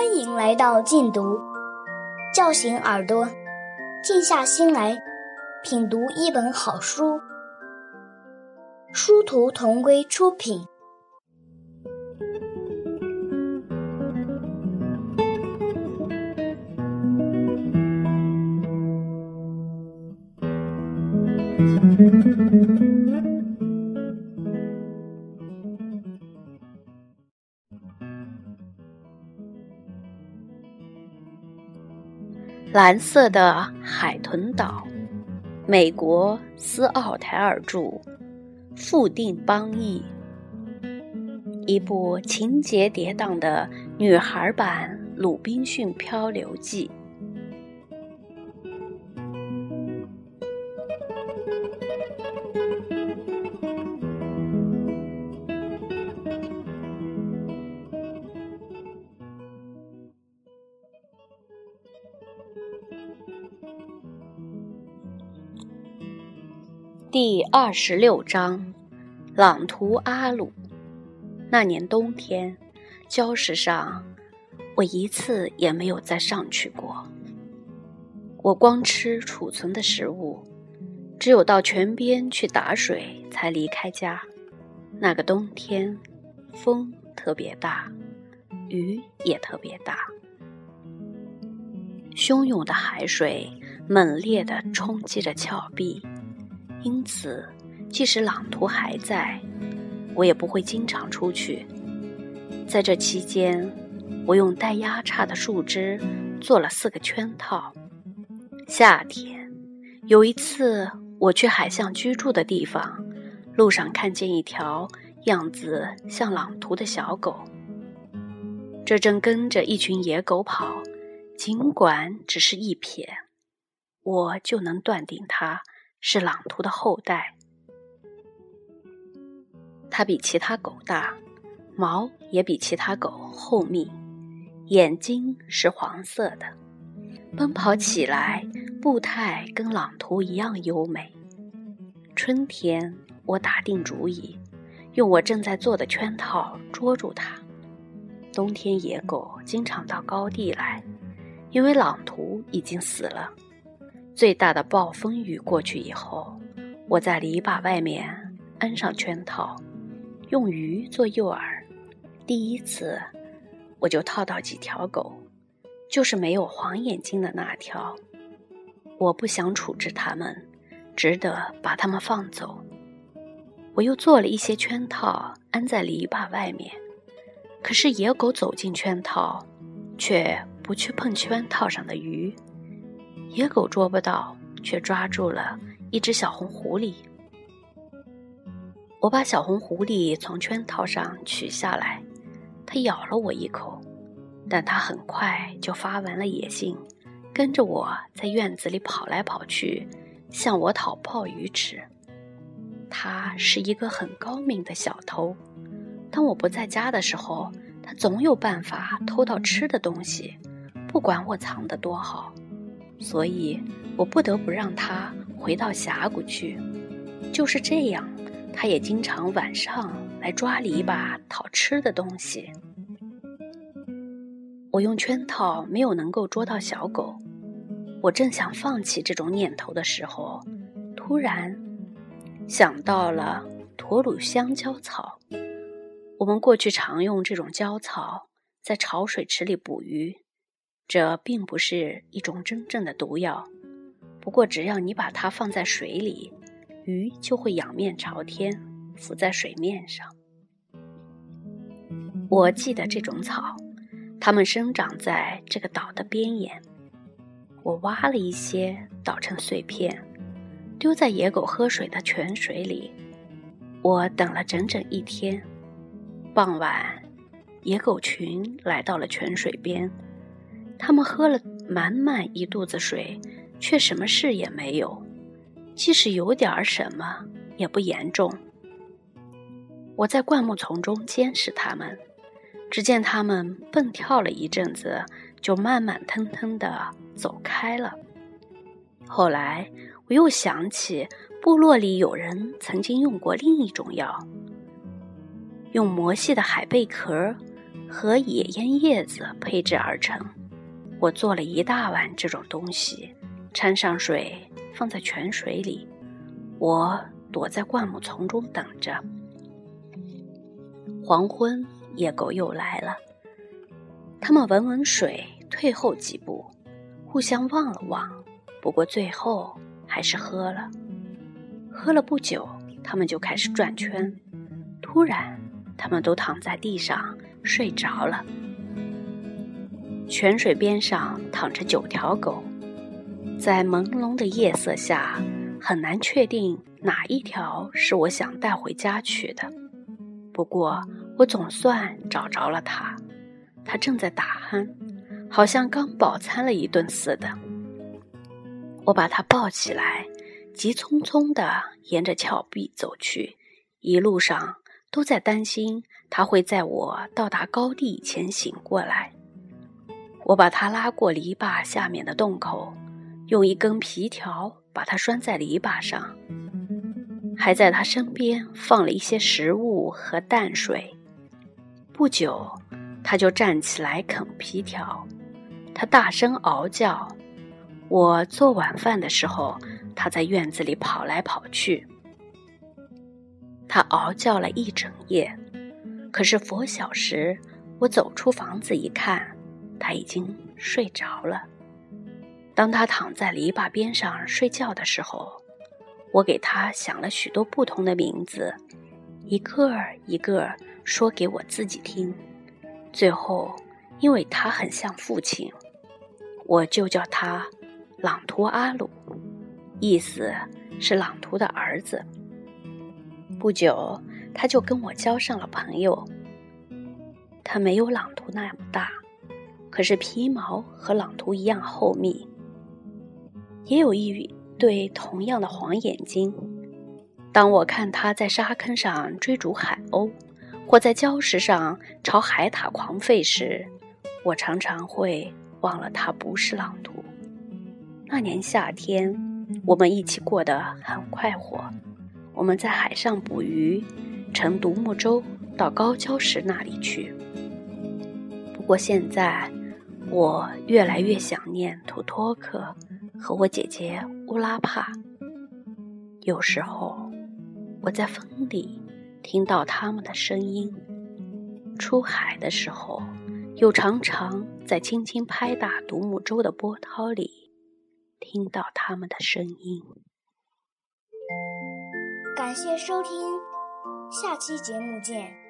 欢迎来到静读，叫醒耳朵，静下心来品读一本好书。殊途同归出品。蓝色的海豚岛，美国斯奥台尔著，富定邦义，一部情节跌宕的女孩版《鲁滨逊漂流记》。第二十六章，朗图阿鲁。那年冬天，礁石上，我一次也没有再上去过。我光吃储存的食物，只有到泉边去打水才离开家。那个冬天，风特别大，雨也特别大，汹涌的海水猛烈地冲击着峭壁。因此，即使朗图还在，我也不会经常出去。在这期间，我用带压叉的树枝做了四个圈套。夏天，有一次我去海象居住的地方，路上看见一条样子像朗图的小狗，这正跟着一群野狗跑。尽管只是一瞥，我就能断定它。是朗图的后代，它比其他狗大，毛也比其他狗厚密，眼睛是黄色的，奔跑起来步态跟朗图一样优美。春天，我打定主意，用我正在做的圈套捉住它。冬天，野狗经常到高地来，因为朗图已经死了。最大的暴风雨过去以后，我在篱笆外面安上圈套，用鱼做诱饵。第一次，我就套到几条狗，就是没有黄眼睛的那条。我不想处置它们，只得把它们放走。我又做了一些圈套安在篱笆外面，可是野狗走进圈套，却不去碰圈套上的鱼。野狗捉不到，却抓住了一只小红狐狸。我把小红狐狸从圈套上取下来，它咬了我一口，但它很快就发完了野性，跟着我在院子里跑来跑去，向我讨鲍鱼吃。它是一个很高明的小偷，当我不在家的时候，它总有办法偷到吃的东西，不管我藏得多好。所以，我不得不让他回到峡谷去。就是这样，他也经常晚上来抓篱笆讨吃的东西。我用圈套没有能够捉到小狗，我正想放弃这种念头的时候，突然想到了驼乳香蕉草。我们过去常用这种蕉草在潮水池里捕鱼。这并不是一种真正的毒药，不过只要你把它放在水里，鱼就会仰面朝天浮在水面上。我记得这种草，它们生长在这个岛的边沿。我挖了一些，捣成碎片，丢在野狗喝水的泉水里。我等了整整一天。傍晚，野狗群来到了泉水边。他们喝了满满一肚子水，却什么事也没有。即使有点儿什么，也不严重。我在灌木丛中监视他们，只见他们蹦跳了一阵子，就慢慢腾腾的走开了。后来我又想起，部落里有人曾经用过另一种药，用磨细的海贝壳和野烟叶子配制而成。我做了一大碗这种东西，掺上水，放在泉水里。我躲在灌木丛中等着。黄昏，野狗又来了。他们闻闻水，退后几步，互相望了望，不过最后还是喝了。喝了不久，他们就开始转圈。突然，他们都躺在地上睡着了。泉水边上躺着九条狗，在朦胧的夜色下，很难确定哪一条是我想带回家去的。不过，我总算找着了它。它正在打鼾，好像刚饱餐了一顿似的。我把它抱起来，急匆匆地沿着峭壁走去，一路上。都在担心它会在我到达高地前醒过来。我把他拉过篱笆下面的洞口，用一根皮条把他拴在篱笆上，还在他身边放了一些食物和淡水。不久，他就站起来啃皮条，他大声嗷叫。我做晚饭的时候，他在院子里跑来跑去。他嗷叫了一整夜，可是拂晓时，我走出房子一看，他已经睡着了。当他躺在篱笆边上睡觉的时候，我给他想了许多不同的名字，一个一个说给我自己听。最后，因为他很像父亲，我就叫他朗图阿鲁，意思是朗图的儿子。不久，他就跟我交上了朋友。他没有朗图那么大，可是皮毛和朗图一样厚密，也有一对同样的黄眼睛。当我看它在沙坑上追逐海鸥，或在礁石上朝海獭狂吠时，我常常会忘了它不是朗图。那年夏天，我们一起过得很快活。我们在海上捕鱼，乘独木舟到高礁石那里去。不过现在，我越来越想念图托克和我姐姐乌拉帕。有时候，我在风里听到他们的声音；出海的时候，又常常在轻轻拍打独木舟的波涛里听到他们的声音。感谢收听，下期节目见。